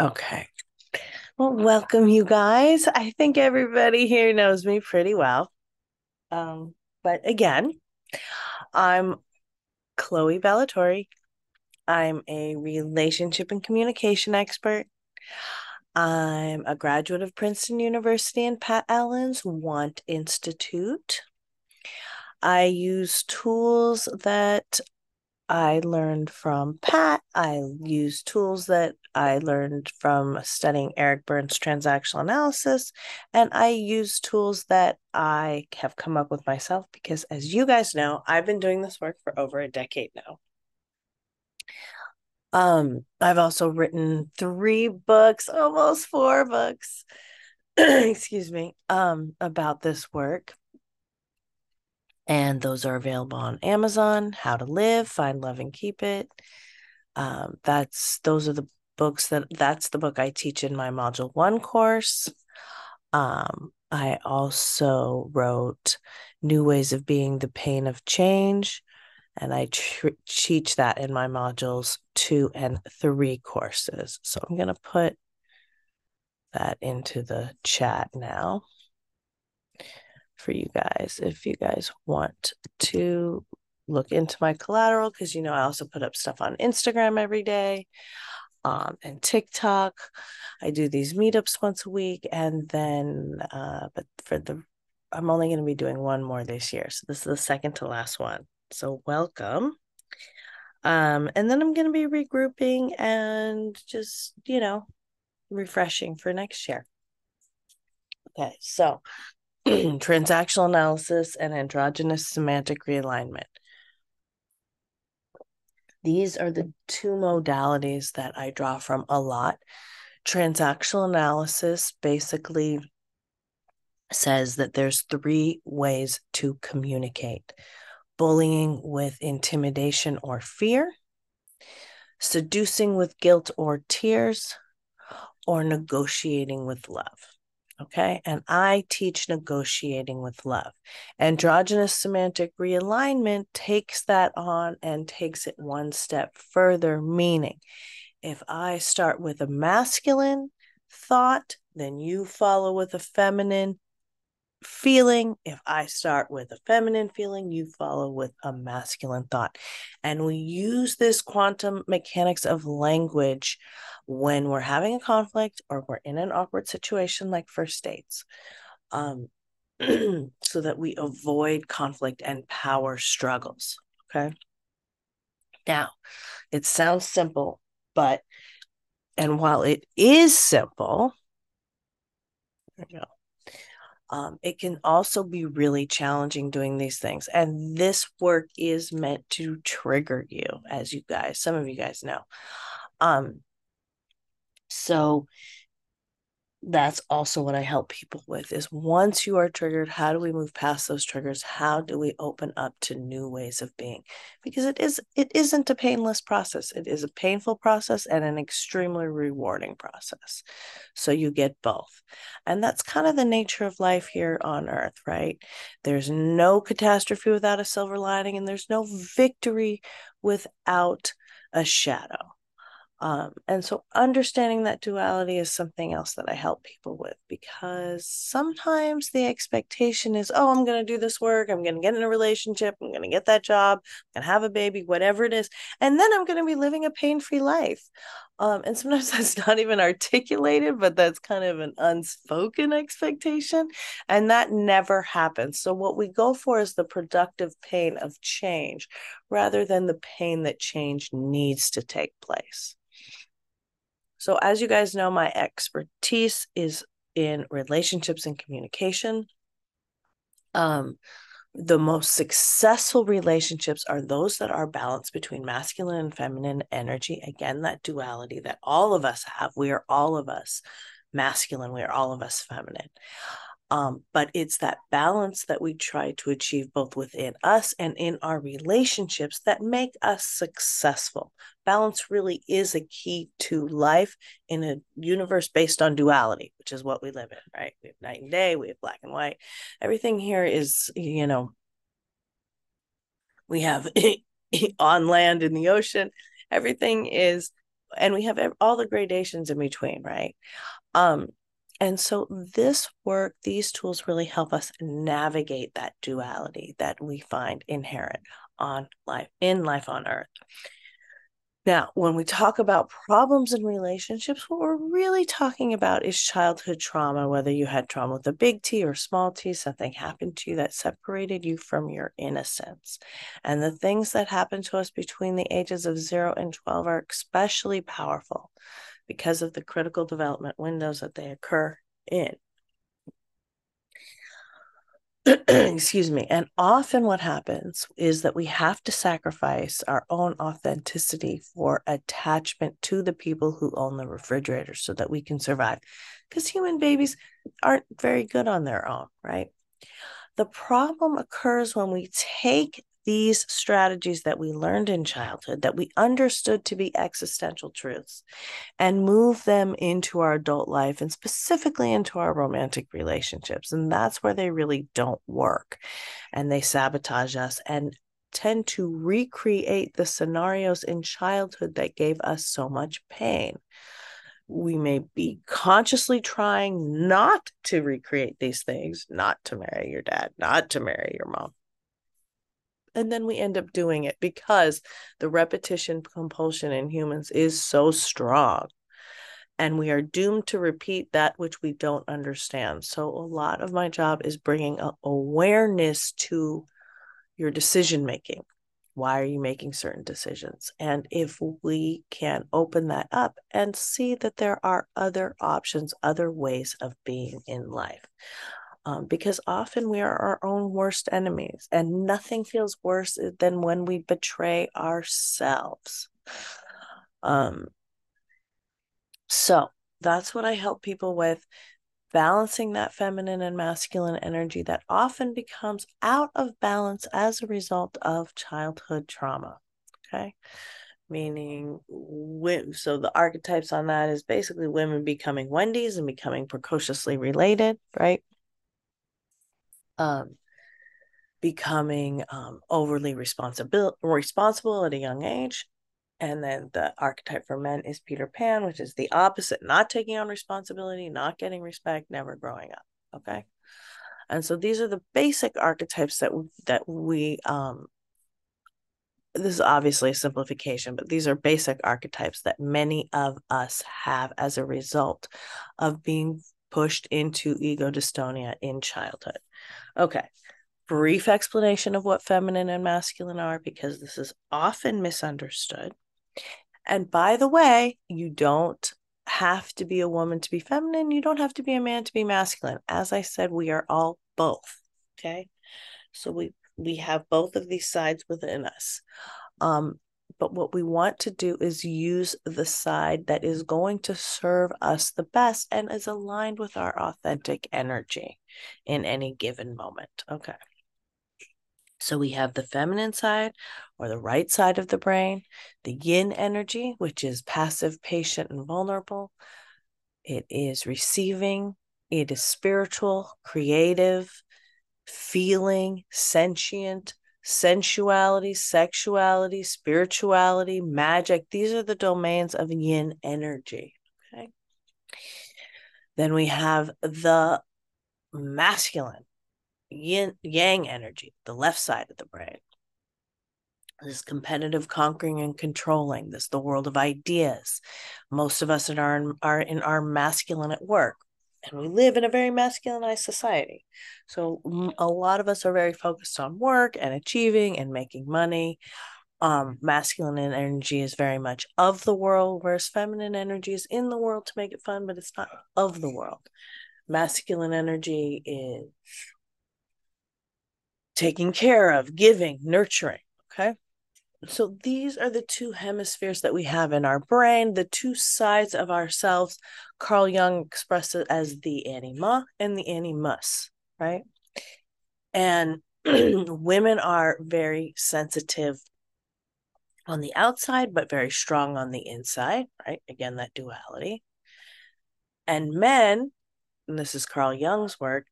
Okay. Well, welcome, you guys. I think everybody here knows me pretty well. Um, but again, I'm Chloe Bellatori. I'm a relationship and communication expert. I'm a graduate of Princeton University and Pat Allen's Want Institute. I use tools that I learned from Pat. I use tools that I learned from studying Eric Berne's transactional analysis. And I use tools that I have come up with myself because, as you guys know, I've been doing this work for over a decade now. Um, I've also written three books, almost four books, excuse me, um, about this work and those are available on Amazon. How to Live, Find Love and Keep It. Um, that's those are the books that that's the book I teach in my Module One course. Um, I also wrote New Ways of Being: The Pain of Change, and I tr- teach that in my modules two and three courses. So I'm gonna put that into the chat now for you guys if you guys want to look into my collateral because you know I also put up stuff on Instagram every day um, and TikTok. I do these meetups once a week and then uh, but for the I'm only going to be doing one more this year. So this is the second to last one. So welcome. Um, and then I'm going to be regrouping and just, you know, refreshing for next year. Okay, so transactional analysis, and androgynous semantic realignment. These are the two modalities that I draw from a lot. Transactional analysis basically says that there's three ways to communicate bullying with intimidation or fear, seducing with guilt or tears, or negotiating with love. Okay. And I teach negotiating with love. Androgynous semantic realignment takes that on and takes it one step further, meaning if I start with a masculine thought, then you follow with a feminine feeling. If I start with a feminine feeling, you follow with a masculine thought. And we use this quantum mechanics of language when we're having a conflict or we're in an awkward situation like first dates. Um, so that we avoid conflict and power struggles. Okay. Now, it sounds simple, but, and while it is simple, there we go um, it can also be really challenging doing these things. And this work is meant to trigger you, as you guys, some of you guys know. Um, so that's also what I help people with is once you are triggered, how do we move past those triggers? How do we open up to new ways of being? Because it is it isn't a painless process. It is a painful process and an extremely rewarding process. So you get both. And that's kind of the nature of life here on earth, right? There's no catastrophe without a silver lining and there's no victory without a shadow. Um, and so understanding that duality is something else that I help people with because sometimes the expectation is, oh, I'm going to do this work. I'm going to get in a relationship. I'm going to get that job. and have a baby, whatever it is. And then I'm going to be living a pain free life. Um, and sometimes that's not even articulated, but that's kind of an unspoken expectation. And that never happens. So, what we go for is the productive pain of change rather than the pain that change needs to take place. So, as you guys know, my expertise is in relationships and communication. Um, the most successful relationships are those that are balanced between masculine and feminine energy. Again, that duality that all of us have. We are all of us masculine, we are all of us feminine. Um, but it's that balance that we try to achieve both within us and in our relationships that make us successful. Balance really is a key to life in a universe based on duality, which is what we live in, right? We have night and day, we have black and white. Everything here is, you know, we have on land in the ocean. Everything is and we have all the gradations in between, right? Um, and so this work, these tools really help us navigate that duality that we find inherent on life in life on earth. Now, when we talk about problems in relationships, what we're really talking about is childhood trauma, whether you had trauma with a big T or small t, something happened to you that separated you from your innocence. And the things that happen to us between the ages of zero and 12 are especially powerful because of the critical development windows that they occur in. excuse me. And often what happens is that we have to sacrifice our own authenticity for attachment to the people who own the refrigerator so that we can survive. Because human babies aren't very good on their own, right? The problem occurs when we take these strategies that we learned in childhood, that we understood to be existential truths, and move them into our adult life and specifically into our romantic relationships. And that's where they really don't work. And they sabotage us and tend to recreate the scenarios in childhood that gave us so much pain. We may be consciously trying not to recreate these things, not to marry your dad, not to marry your mom, and then we end up doing it because the repetition compulsion in humans is so strong. And we are doomed to repeat that which we don't understand. So a lot of my job is bringing awareness to your decision making. Why are you making certain decisions? And if we can open that up and see that there are other options other ways of being in life um, because often we are our own worst enemies, and nothing feels worse than when we betray ourselves. Um, so that's what I help people with balancing that feminine and masculine energy that often becomes out of balance as a result of childhood trauma. Okay. Meaning, so the archetypes on that is basically women becoming Wendy's and becoming precociously related, right? Um, becoming um, overly responsible responsible at a young age. And then the archetype for men is Peter Pan, which is the opposite, not taking on responsibility, not getting respect, never growing up. Okay. And so these are the basic archetypes that that we um this is obviously a simplification, but these are basic archetypes that many of us have as a result of being pushed into ego dystonia in childhood. Okay. Brief explanation of what feminine and masculine are because this is often misunderstood. And by the way, you don't have to be a woman to be feminine. You don't have to be a man to be masculine. As I said, we are all both. Okay. So we we have both of these sides within us. Um, but what we want to do is use the side that is going to serve us the best and is aligned with our authentic energy in any given moment. Okay. So we have the feminine side or the right side of the brain, the yin energy, which is passive, patient, and vulnerable. It is receiving, it is spiritual, creative, feeling, sentient, sensuality, sexuality, spirituality, magic. These are the domains of yin energy. Okay. Then we have the masculine, yin yang energy, the left side of the brain. This competitive, conquering, and controlling. This the world of ideas. Most of us in, are in our masculine at work and we live in a very masculinized society. So a lot of us are very focused on work and achieving and making money. Um, masculine energy is very much of the world, whereas feminine energy is in the world to make it fun, but it's not of the world. Masculine energy is taking care of, giving, nurturing. Okay so these are the two hemispheres that we have in our brain, the two sides of ourselves. Carl Jung expressed it as the anima and the animus, right? And women are very sensitive on the outside, but very strong on the inside, right? Again, that duality. And men, and this is Carl Jung's work,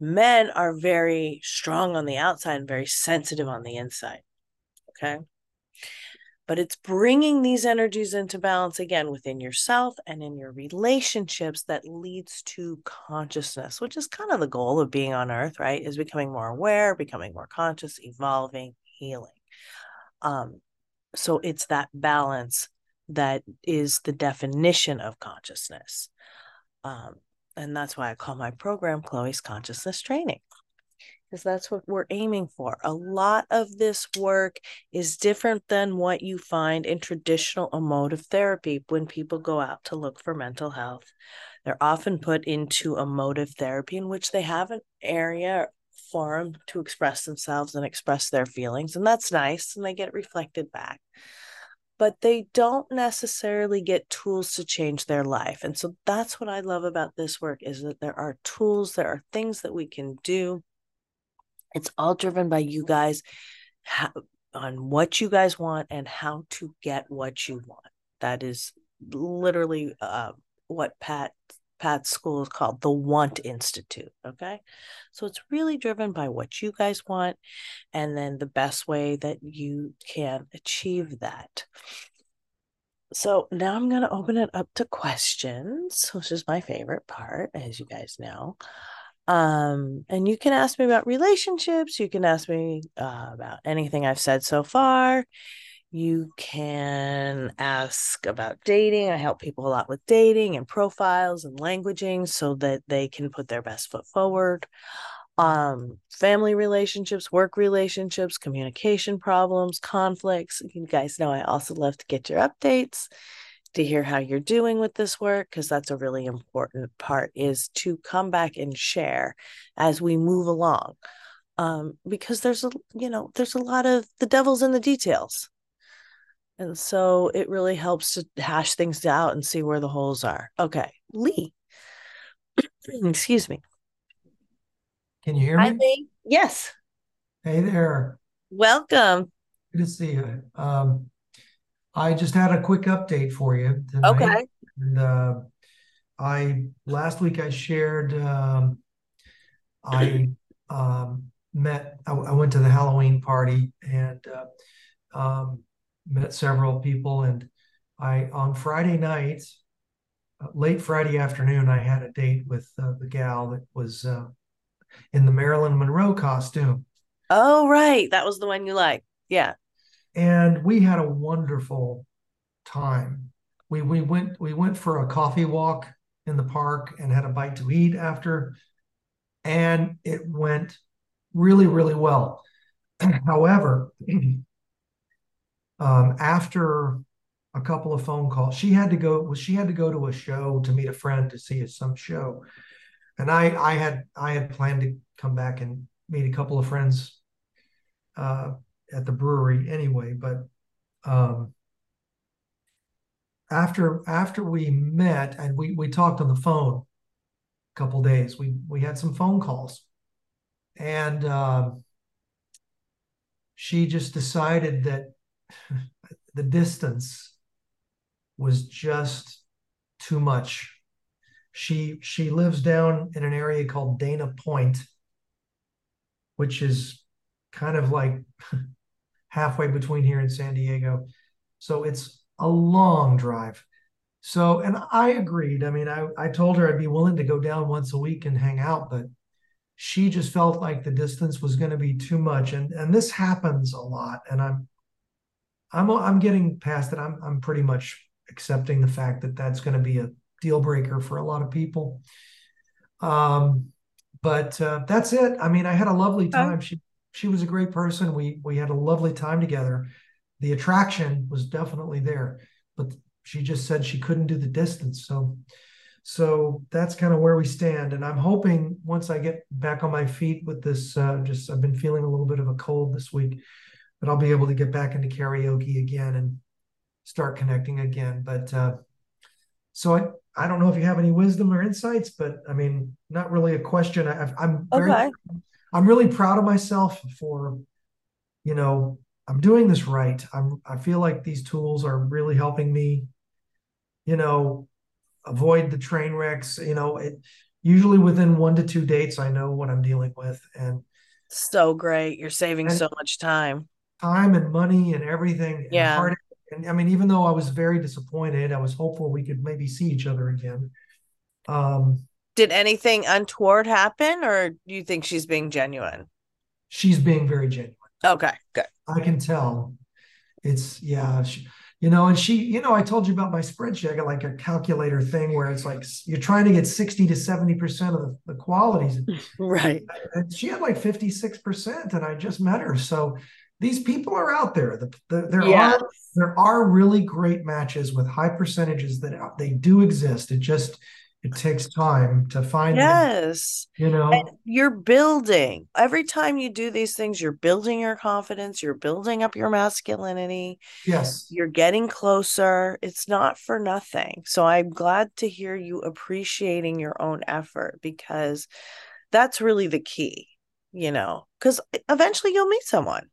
men are very strong on the outside and very sensitive on the inside. Okay. But it's bringing these energies into balance again within yourself and in your relationships that leads to consciousness which is kind of the goal of being on earth right is becoming more aware becoming more conscious evolving healing. Um so it's that balance that is the definition of consciousness. Um and that's why i call my program chloe's consciousness training because that's what we're aiming for. A lot of this work is different than what you find in traditional emotive therapy when people go out to look for mental health. They're often put into emotive therapy in which they have an area forum to express themselves and express their feelings and that's nice and they get reflected back but they don't necessarily get tools to change their life and so that's what i love about this work is that there are tools there are things that we can do it's all driven by you guys how, on what you guys want and how to get what you want. That is literally uh, what Pat Pat's school is called the Want Institute. Okay. So it's really driven by what you guys want and then the best way that you can achieve that. So now I'm going to open it up to questions, which is my favorite part, as you guys know. Um, and you can ask me about relationships. You can ask me uh, about anything I've said so far. You can ask about dating. I help people a lot with dating and profiles and languaging so that they can put their best foot forward. Um, family relationships, work relationships, communication problems, conflicts. You guys know I also love to get your updates to hear how you're doing with this work because that's a really important part is to come back and share as we move along um, because there's a you know there's a lot of the devil's in the details. And so it really helps to hash things out and see where the holes are. Okay lee. Excuse me. Can you hear me? Hi, lee. yes. Hey there. Welcome. Good to see you. Um, I just had a quick update for you tonight. Okay. And uh, I last week I shared um, I um, met I, I, went to the Halloween party and uh, um, met several people and I on Friday night uh, late Friday afternoon I had a date with uh, the gal that was uh, in the Marilyn Monroe costume. Oh right, that was the one you like. Yeah and we had a wonderful time. We we went we went for a coffee walk in the park and had a bite to eat after, and it went really really well. However, um, after a couple of phone calls, she had to go. She had to go to a show to meet a friend to see some show, and I I had I had planned to come back and meet a couple of friends uh, at the brewery anyway. But um, after after we met and we we talked on the phone a couple days, we we had some phone calls, and uh, she just decided that the distance was just too much. She she lives down in an area called Dana Point, which is kind of like halfway between here and San Diego. So it's a long drive. So, and I agreed. I mean, I, I told her I'd be willing to go down once a week and hang out, but she just felt like the distance was going to be too much. And, and this happens a lot. And I'm, I'm, I'm getting past it. I'm, I'm pretty much accepting the fact that that's going to be a deal breaker for a lot of people. Um, but uh, that's it. I mean, I had a lovely time. She she was a great person. We we had a lovely time together. The attraction was definitely there, but she just said she couldn't do the distance. So so that's kind of where we stand. And I'm hoping once I get back on my feet with this, uh, just I've been feeling a little bit of a cold this week, but I'll be able to get back into karaoke again and start connecting again. But uh, so I, I don't know if you have any wisdom or insights, but I mean, not really a question. I, am very, okay. I'm really proud of myself for, you know, I'm doing this right. I'm I feel like these tools are really helping me, you know, avoid the train wrecks. You know, it usually within one to two dates, I know what I'm dealing with. And so great. You're saving so much time. Time and money and everything. Yeah. And And I mean, even though I was very disappointed, I was hopeful we could maybe see each other again. Um, Did anything untoward happen, or do you think she's being genuine? she's being very genuine. Okay, good. I can tell. It's yeah, she, you know, and she, you know, I told you about my spreadsheet. I got like a calculator thing where it's like you're trying to get 60 to 70% of the, the qualities. Right. And she had like 56%, and I just met her. So these people are out there. The, the, there Yeah. are there are really great matches with high percentages that uh, they do exist. It just it takes time to find them, Yes. you know. And you're building. Every time you do these things, you're building your confidence, you're building up your masculinity, yes. you're getting closer. It's not for nothing. So I'm glad to hear you appreciating your own effort because that's really the key, you know, because eventually you'll meet someone.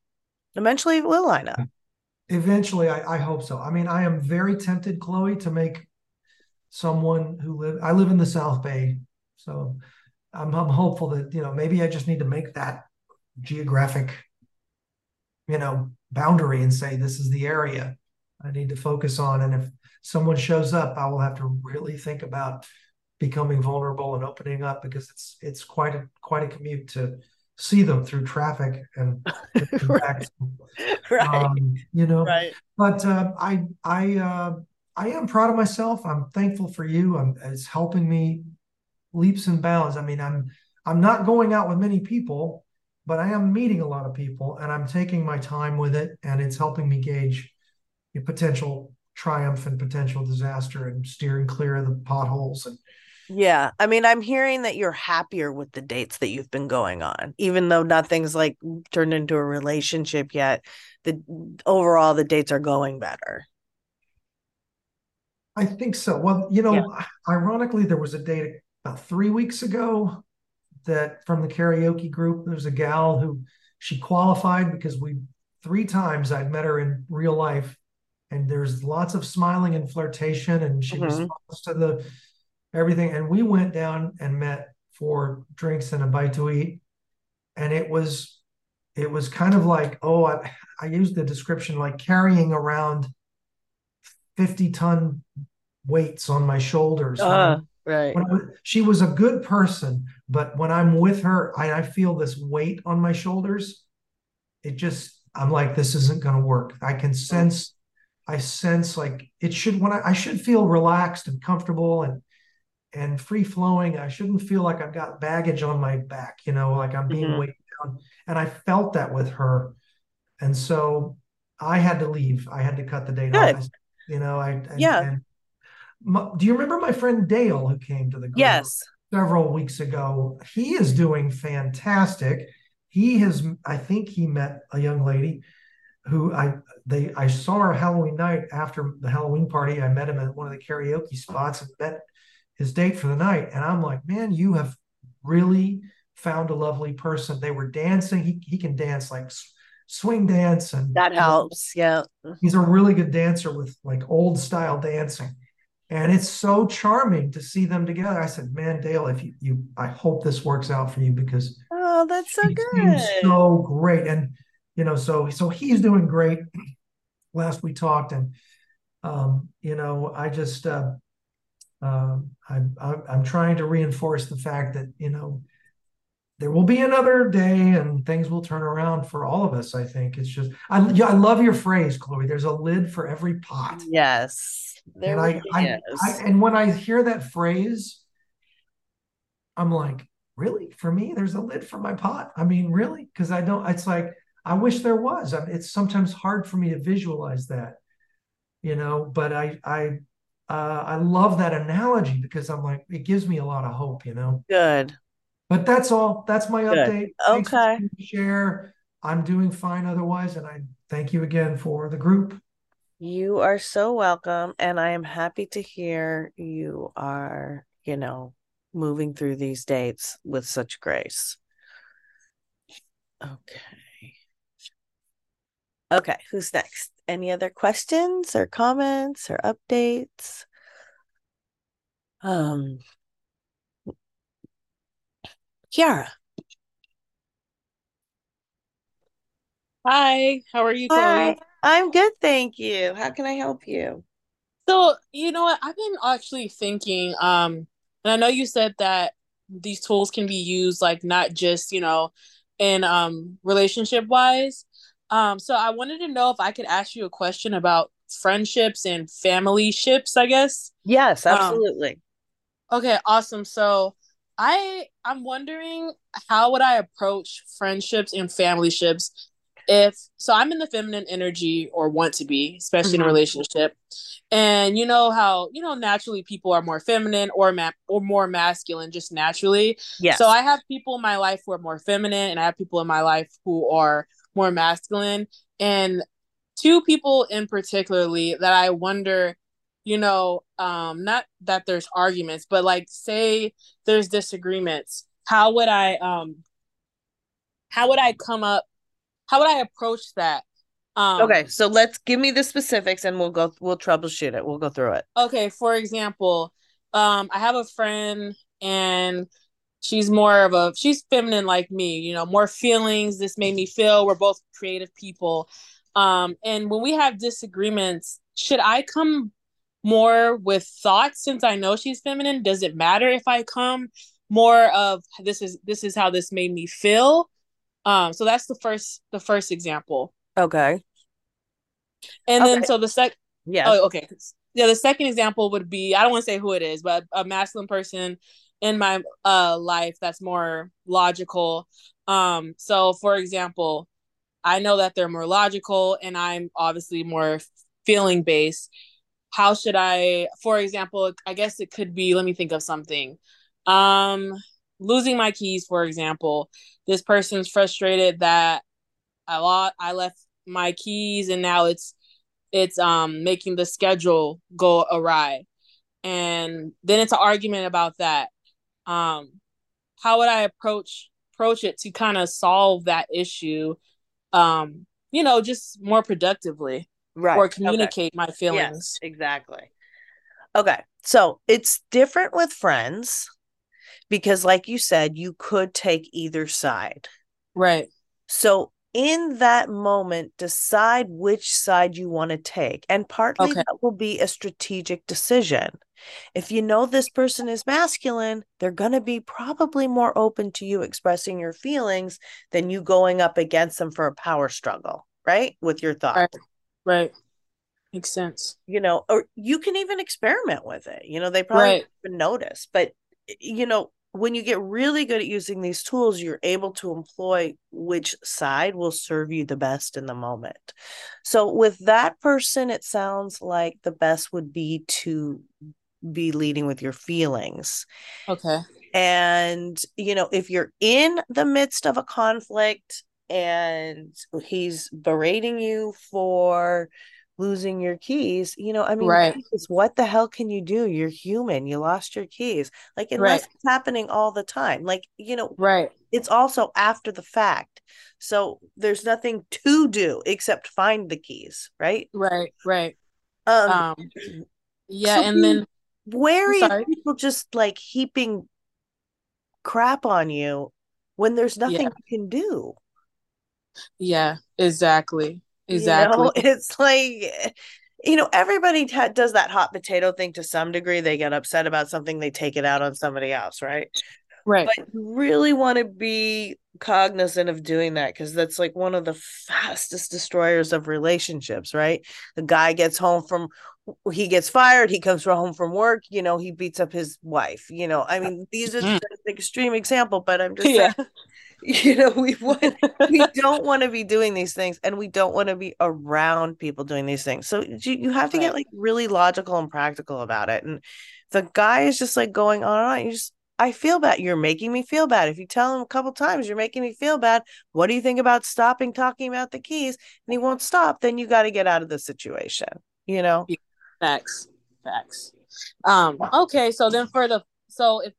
Eventually it will line up. Eventually, I, I hope so. I mean, I am very tempted, Chloe, to make someone who live. I live in the South Bay, so I'm I'm hopeful that you know maybe I just need to make that geographic, you know, boundary and say this is the area I need to focus on. And if someone shows up, I will have to really think about becoming vulnerable and opening up because it's it's quite a quite a commute to see them through traffic and right. Right. um, you know right. but uh, I I uh, I am proud of myself. I'm thankful for you. I'm, it's helping me leaps and bounds. I mean, I'm I'm not going out with many people, but I am meeting a lot of people, and I'm taking my time with it, and it's helping me gauge the potential triumph and potential disaster, and steering clear of the potholes. And Yeah. I mean, I'm hearing that you're happier with the dates that you've been going on, even though nothing's like turned into a relationship yet. The overall, the dates are going better. I think so. Well, you know, ironically, there was a date about three weeks ago that from the karaoke group, there's a gal who she qualified because we three times I'd met her in real life, and there's lots of smiling and flirtation, and she Mhm. responds to the everything. And we went down and met for drinks and a bite to eat, and it was it was kind of like oh I I used the description like carrying around 50 ton weights on my shoulders. When Uh, right. when was- she was a good person, but when I'm with her, I, I feel this weight on my shoulders. It just, I'm like, this isn't going to work. I can sense, I sense like it should, when I, I should feel relaxed and comfortable and, and free flowing. I shouldn't feel like I've got baggage on my back, you know, like I'm being Mhm. weighed down. And I felt that with her. And so I had to leave. I had to cut the date Good. off. You know, I, and, Yeah. do you remember my friend Dale who came to the group Yes. several weeks ago? He is doing fantastic. He has, I think he met a young lady who I they I saw her Halloween night after the Halloween party. I met him at one of the karaoke spots and met his date for the night. And I'm like, man, you have really found a lovely person. They were dancing. He he can dance like swing dance and That helps. Yeah. he's a really good dancer with like old style dancing and it's so charming to see them together i said man dale if you, you i hope this works out for you because Oh, that's so good. so great and you know so so he's doing great last we talked and um you know i just uh um I'm, I'm i'm trying to reinforce the fact that you know there will be another day and things will turn around for all of us i think. It's just i i love your phrase chloe. There's a lid for every pot. Yes. There and really I, is. I and when i hear that phrase i'm like really? For me there's a lid for my pot? I mean really? Because i don't it's like i wish there was. I mean, it's sometimes hard for me to visualize that you know but i i uh, i love that analogy because i'm like it gives me a lot of hope you know? Good. But that's all. That's my Good. update. Thanks Okay. Share. I'm doing fine otherwise, and I thank you again for the group. You are so welcome. And I am happy to hear you are, you know, moving through these dates with such grace. Okay. Okay. Who's next? Any other questions or comments or updates? Um, Kiara. Hi, how are you, Chloe? Hi. I'm good, thank you. How can I help you? So, you know what? I've been actually thinking, um, and I know you said that these tools can be used like not just, you know, in um relationship wise. Um, so I wanted to know if I could ask you a question about friendships and family ships, I guess. Yes, absolutely. Um, okay, awesome. So I I'm wondering how would I approach friendships and family ships if so I'm in the feminine energy or want to be, especially mm-hmm. in a mm-hmm. relationship. And you know how, you know, naturally people are more feminine or ma- or more masculine just naturally. Yeah. So I have people in my life who are more feminine and I have people in my life who are more masculine. And two people in particularly that I wonder, you know, um, not that there's arguments, but like say there's disagreements, how would I um how would I come up how would I approach that? Um, okay, so let's give me the specifics and we'll go we'll troubleshoot it. We'll go through it. Okay, for example, um, I have a friend and she's more of a she's feminine like me, you know, more feelings. This made me feel we're both creative people. Um, and when we have disagreements, should I come more with thoughts since I know she's feminine? Does it matter if I come more of this is this is how this made me feel? Um, so that's the first the first example. Okay. And okay. then so the sec yeah. Oh, okay. Yeah, the second example would be I don't want to say who it is, but a masculine person in my uh life that's more logical. Um, so for example, I know that they're more logical and I'm obviously more feeling based. How should I, for example, I guess it could be, let me think of something. Um, losing my keys, for example. This person's frustrated that I lost, I left my keys and now it's it's um making the schedule go awry. And then it's an argument about that. Um how would I approach approach it to kind of solve that issue um you know just more productively right. or communicate okay. my feelings. yes, exactly. Okay so it's different with friends because like you said you could take either side. Right. So in that moment decide which side you want to take and partly okay. that will be a strategic decision. If you know this person is masculine they're going to be probably more open to you expressing your feelings than you going up against them for a power struggle right with your thoughts. right, right. makes sense you know or you can even experiment with it you know they probably right. even notice but you know when you get really good at using these tools, you're able to employ which side will serve you the best in the moment. So, with that person, it sounds like the best would be to be leading with your feelings. Okay. And, you know, if you're in the midst of a conflict and he's berating you for losing your keys. You know i mean right. What the hell can you do? You're human. You lost your keys. Like unless right. it's happening all the time. Like you know right. it's also after the fact. So there's nothing to do except find the keys right? Right right. Um, um yeah so and then wary of people just like heaping crap on you when there's nothing yeah. you can do yeah exactly Exactly. You know, it's like you know everybody t- does that hot potato thing to some degree they get upset about something they take it out on somebody else right right but you really want to be cognizant of doing that because that's like one of the fastest destroyers of relationships right the guy gets home from he gets fired he comes home from work you know he beats up his wife you know i mean these are mm. an extreme example but i'm just yeah. saying you know we want we don't want to be doing these things and we don't want to be around people doing these things. So you, you have to right. get like really logical and practical about it and the guy is just like going on and on you just i feel bad you're making me feel bad if you tell him a couple times you're making me feel bad what do you think about stopping talking about the keys and he won't stop then you got to get out of the situation you know? Facts facts. Um okay so then for the so if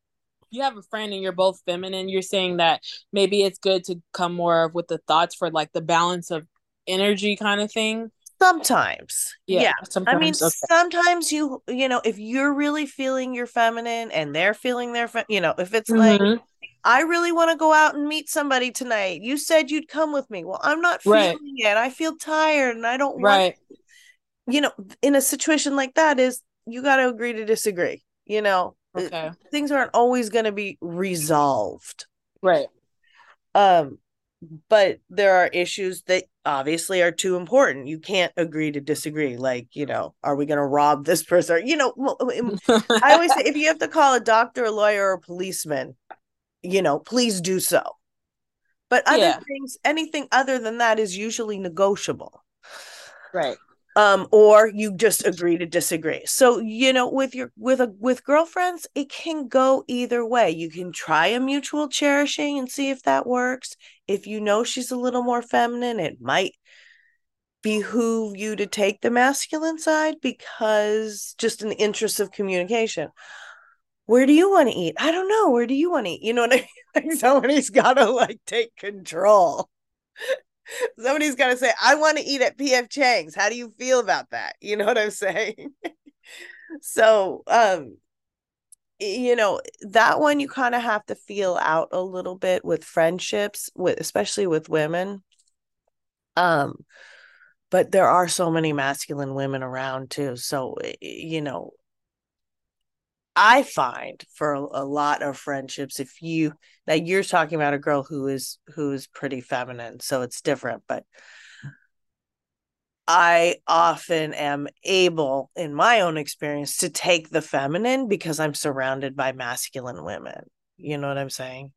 you have a friend and you're both feminine, you're saying that maybe it's good to come more with the thoughts for like the balance of energy kind of thing. Sometimes. Yeah. yeah. Sometimes. I mean, okay. sometimes you, you know, if you're really feeling you're feminine and they're feeling their, fe- you know, if it's mm-hmm. like, I really want to go out and meet somebody tonight. You said you'd come with me. Well, I'm not feeling Right. it. I feel tired and I don't want Right. you know, in a situation like that is you got to agree to disagree. You know, Okay. things aren't always going to be resolved. Right. Um, but there are issues that obviously are too important. You can't agree to disagree. Like, you know, are we going to rob this person? Or, you know, I always say if you have to call a doctor, a lawyer, or a policeman, you know, please do so. But other Yeah. things, anything other than that is usually negotiable. right. Um or you just agree to disagree. So you know with your with a with girlfriends it can go either way. You can try a mutual cherishing and see if that works. If you know she's a little more feminine it might behoove you to take the masculine side because just in the interest of communication. Where do you want to eat? I don't know. Where do you want to eat? You know what i mean? Like somebody's gotta like take control somebody's got to say i want to eat at pf chang's. How do you feel about that? You know what i'm saying? So um you know that one you kind of have to feel out a little bit with friendships with especially with women. Um but there are so many masculine women around too so you know i find for a, a lot of friendships if you now you're talking about a girl who is who is pretty feminine so it's different but i often am able in my own experience to take the feminine because i'm surrounded by masculine women. You know what i'm saying?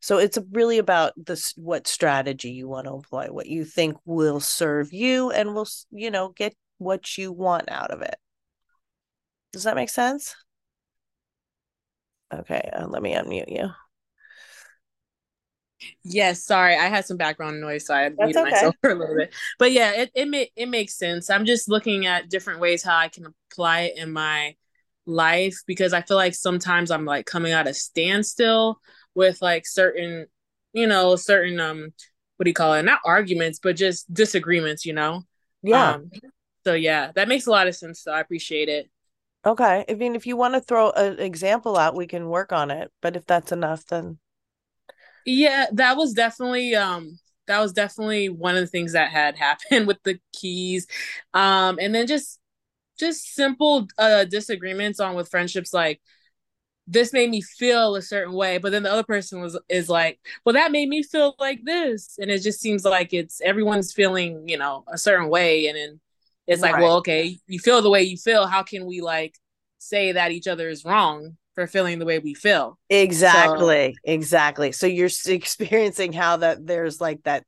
So it's really about this what strategy you want to employ what you think will serve you and will you know get what you want out of it does that make sense okay uh, let me unmute you Yes, sorry, I had some background noise, so I That's muted okay. myself for a little bit. But yeah, it it ma- it makes sense. I'm just looking at different ways how I can apply it in my life because I feel like sometimes I'm like coming at a standstill with like certain, you know, certain um, what do you call it? Not arguments, but just disagreements, you know. yeah Um, so yeah, that makes a lot of sense. So I appreciate it. Okay i mean if you want to throw an example out we can work on it but if that's enough then Yeah, that was definitely um that was definitely one of the things that had happened with the keys. Um and then just just simple uh disagreements on with friendships like this made me feel a certain way, but then the other person was is like, well that made me feel like this and it just seems like it's everyone's feeling, you know, a certain way and then it's like, Right. well, okay, you feel the way you feel, how can we like say that each other is wrong for feeling the way we feel? exactly exactly so you're experiencing how that there's like that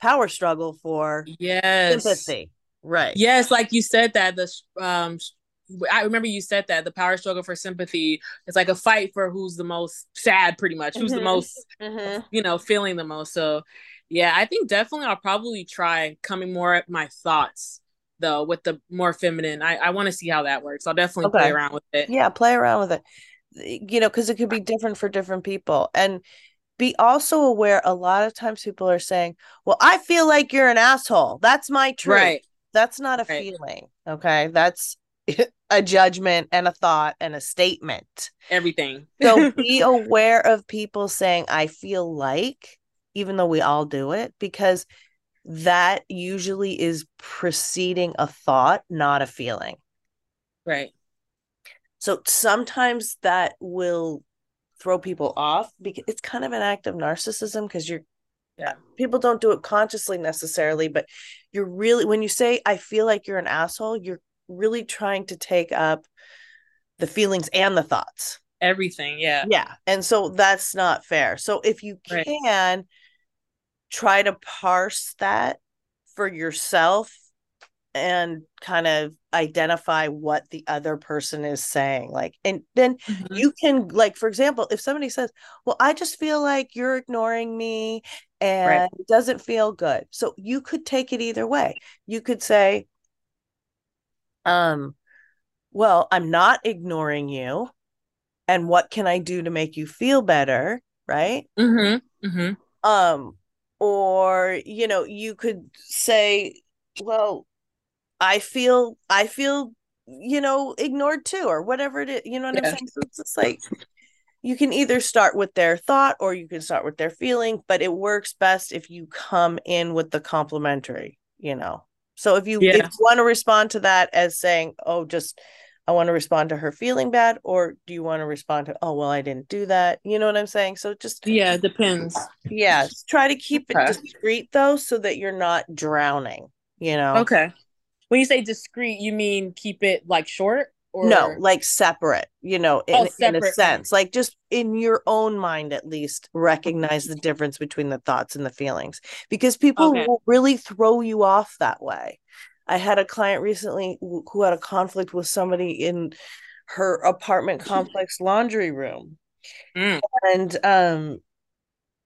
power struggle for Yes. sympathy right Yes, like you said that the um I remember you said that the power struggle for sympathy is like a fight for who's the most sad pretty much, who's the Mhm. most Mhm. you know feeling the most. So yeah, I think definitely I'll probably try coming more at my thoughts though with the more feminine. I I want to see how that works. I'll definitely play around with it. yeah play around with it you know because it could be different for different people and be also aware a lot of times people are saying well i feel like you're an asshole that's my truth Right. that's not a Right. feeling okay that's a judgment and a thought and a statement Everything. so be aware of people saying i feel like even though we all do it because that usually is preceding a thought not a feeling right. so sometimes that will throw people off because it's kind of an act of narcissism because you're Yeah. people don't do it consciously necessarily but you're really when you say i feel like you're an asshole you're really trying to take up the feelings and the thoughts Everything. Yeah. yeah and so that's not fair so if you Right. Try to parse that for yourself and kind of identify what the other person is saying like and then Mhm. you can like for example if somebody says well i just feel like you're ignoring me and it doesn't feel good so you could take it either way you could say um well i'm not ignoring you and what can i do to make you feel better right Mhm. Mhm. um or you know you could say well i feel i feel you know ignored too or whatever it is you know what i'm saying so it's just like you can either start with their thought or you can start with their feeling, but it works best if you come in with the complementary you know. So if you, Yeah. if you want to respond to that as saying, oh, just I want to respond to her feeling bad, or do you want to respond to, oh, well, I didn't do that? You know what I'm saying? So just, Yeah, it depends. yeah, try to keep it discreet though, so that you're not drowning, you know? Okay. When you say discreet, you mean keep it like short or No, like separate, you know, in, Oh, in a sense, like just in your own mind, at least recognize the difference between the thoughts and the feelings because people Okay. will really throw you off that way. I had a client recently who had a conflict with somebody in her apartment complex laundry room. Mm. And um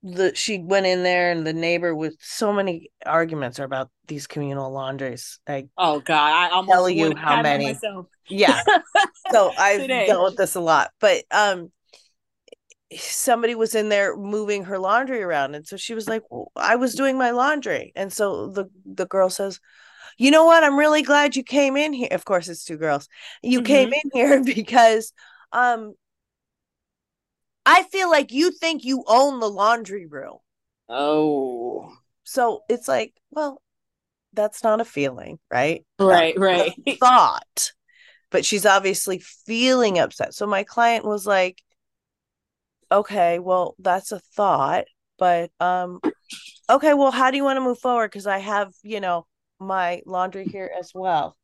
the she went in there and the neighbor with so many arguments are about these communal laundries. Like Oh God, I almost Tell you how many. yeah. so I've Today. dealt with this a lot. But um somebody was in there moving her laundry around and so she was like well, I was doing my laundry and so the the girl says you know what? I'm really glad you came in here. Of course it's two girls. You came in here because um I feel like you think you own the laundry room. Oh. so it's like well that's not a feeling right? Right, That's right. thought. But she's obviously feeling upset. So my client was like okay well that's a thought but um okay well how do you want to move forward? Because i have you know my laundry here as well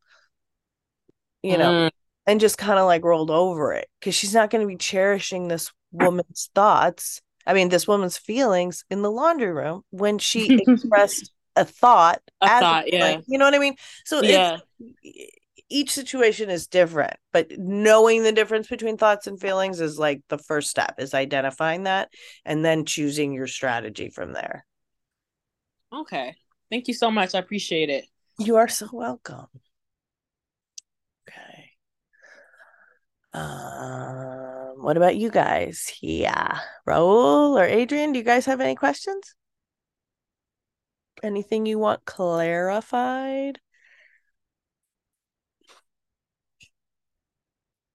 you know Mm, and just kind of like rolled over it because she's not going to be cherishing this woman's thoughts i mean this woman's feelings in the laundry room when she expressed a thought A as thought, yeah. feeling. you know what i mean so yeah. each situation is different but knowing the difference between thoughts and feelings is like the first step is identifying that and then choosing your strategy from there Okay. Thank you so much. I appreciate it. you are so welcome. Okay. Um what about you guys? Yeah. Raul or adrian do you guys have any questions? Anything you want clarified?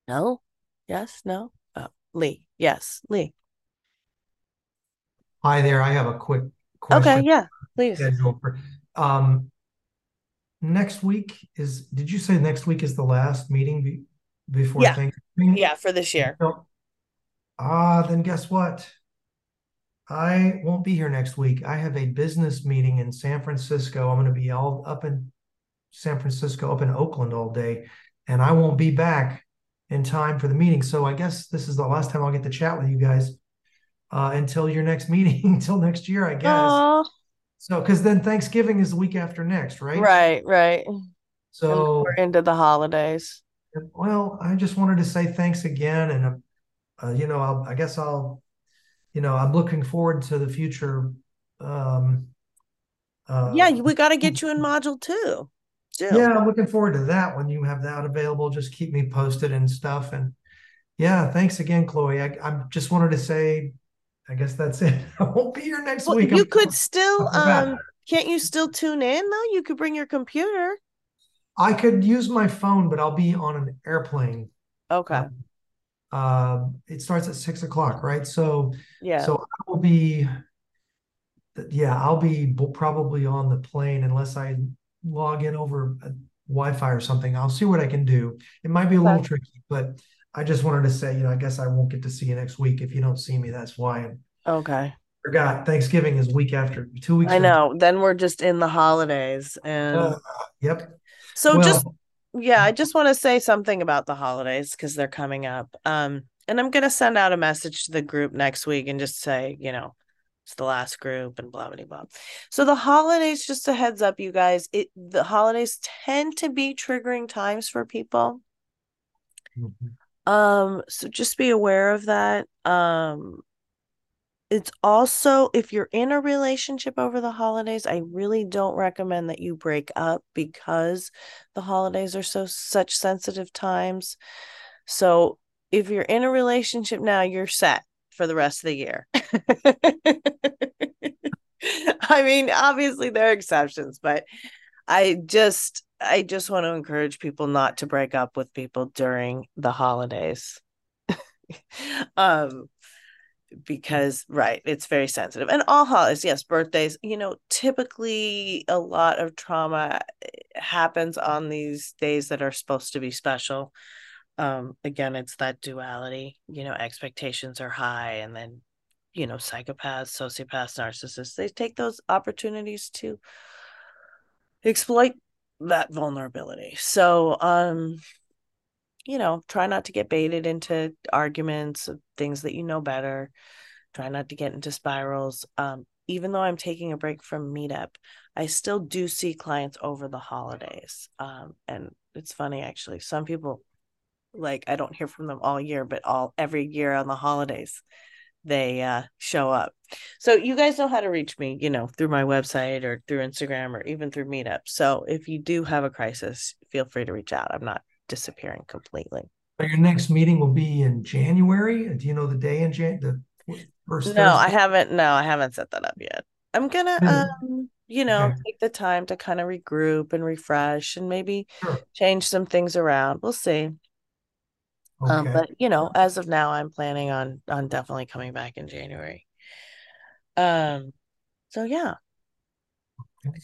No? Yes? No? Oh, lee. Yes lee. Hi there. I have a quick question. Okay, yeah, please. schedule for, um, next week is, did you say next week is the last meeting be, before Yeah. Thanksgiving? Yeah, for this year. No. Ah, then guess what? I won't be here next week. I have a business meeting in San Francisco. I'm going to be all up in San Francisco, up in Oakland all day, and I won't be back in time for the meeting. So I guess this is the last time I'll get to chat with you guys uh, until your next meeting, until next year, I guess. Aw, So, because then Thanksgiving is the week after next, right? right, right. And So, we're into the holidays. well, I just wanted to say thanks again, and um, uh, you know, I'll, I guess I'll, you know, I'm looking forward to the future. Um, uh, Yeah, we got to get you in module two. too. yeah, I'm looking forward to that when you have that available. Just keep me posted and stuff. And yeah, thanks again, Chloe. I, I just wanted to say, I guess that's it. I won't be here next Well, week. you I'm- could still um can't you still tune in though? You could bring your computer. I could use my phone, but I'll be on an airplane. Okay. Um, it starts at six o'clock, right? So, Yeah. so I will be, yeah, I'll be b- probably on the plane unless I log in over a Wi-Fi or something. I'll see what I can do. It might be a little tricky, but I just wanted to say, you know, I guess I won't get to see you next week. If you don't see me, that's why. And Okay. forgot Thanksgiving is week after two weeks. I know. Then we're just in the holidays and Uh, yep. so Well, just yeah, I just want to say something about the holidays because they're coming up. Um, and I'm gonna send out a message to the group next week and just say, you know, it's the last group and blah blah blah. So the holidays, just a heads up, you guys, it the holidays tend to be triggering times for people. Mhm. Um, so just be aware of that. Um, it's also if you're in a relationship over the holidays, I really don't recommend that you break up because the holidays are so such sensitive times. So if you're in a relationship now, you're set for the rest of the year. I mean, obviously there are exceptions, but I just I just want to encourage people not to break up with people during the holidays. um because right it's very sensitive and all holidays yes birthdays you know typically a lot of trauma eh, happens on these days that are supposed to be special um again it's that duality you know expectations are high and then you know psychopaths sociopaths narcissists they take those opportunities to exploit that vulnerability so um you know, try not to get baited into arguments of things that you know better. Try not to get into spirals. Um, even though I'm taking a break from meetup, I still do see clients over the holidays. Um, and it's funny actually. Some people like I don't hear from them all year, but all every year on the holidays they uh, show up. So you guys know how to reach me, you know, through my website or through Instagram or even through Meetup. So if you do have a crisis, feel free to reach out. I'm not disappearing completely. But your next meeting will be in January. Do you know the day in Jan? The first. No, Thursday? I haven't. No, I haven't set that up yet. I'm gonna, um, you know, okay. take the time to kind of regroup and refresh, and maybe sure. change some things around. We'll see. Um, okay. Um, but you know, as of now, I'm planning on on definitely coming back in January. Um, so yeah. Okay.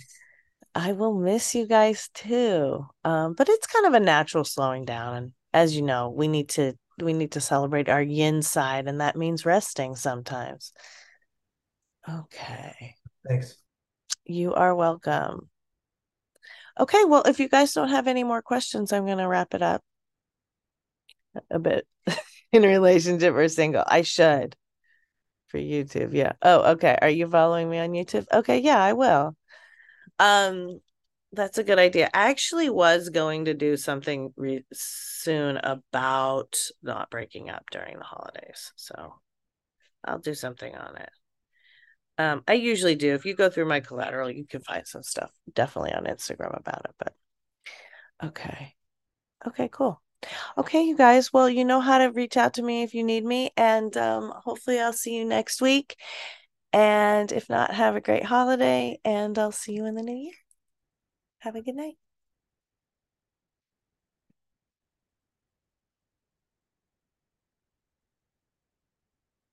I will miss you guys too. Um, but it's kind of a natural slowing down. And as you know, we need to we need to celebrate our yin side, and that means resting sometimes. Okay. Thanks. You are welcome. Okay, well, if you guys don't have any more questions, I'm going to wrap it up a bit in relationship or single. I should for YouTube. Yeah. Oh, okay. Are you following me on YouTube? Okay, yeah, I will. Um, that's a good idea. I actually was going to do something re- soon about not breaking up during the holidays. So I'll do something on it. Um, I usually do. If you go through my collateral, you can find some stuff definitely on Instagram about it. But okay. Okay, cool. Okay, you guys. Well, you know how to reach out to me if you need me. And um, hopefully, I'll see you next week. And if not, have a great holiday and I'll see you in the new year. Have a good night.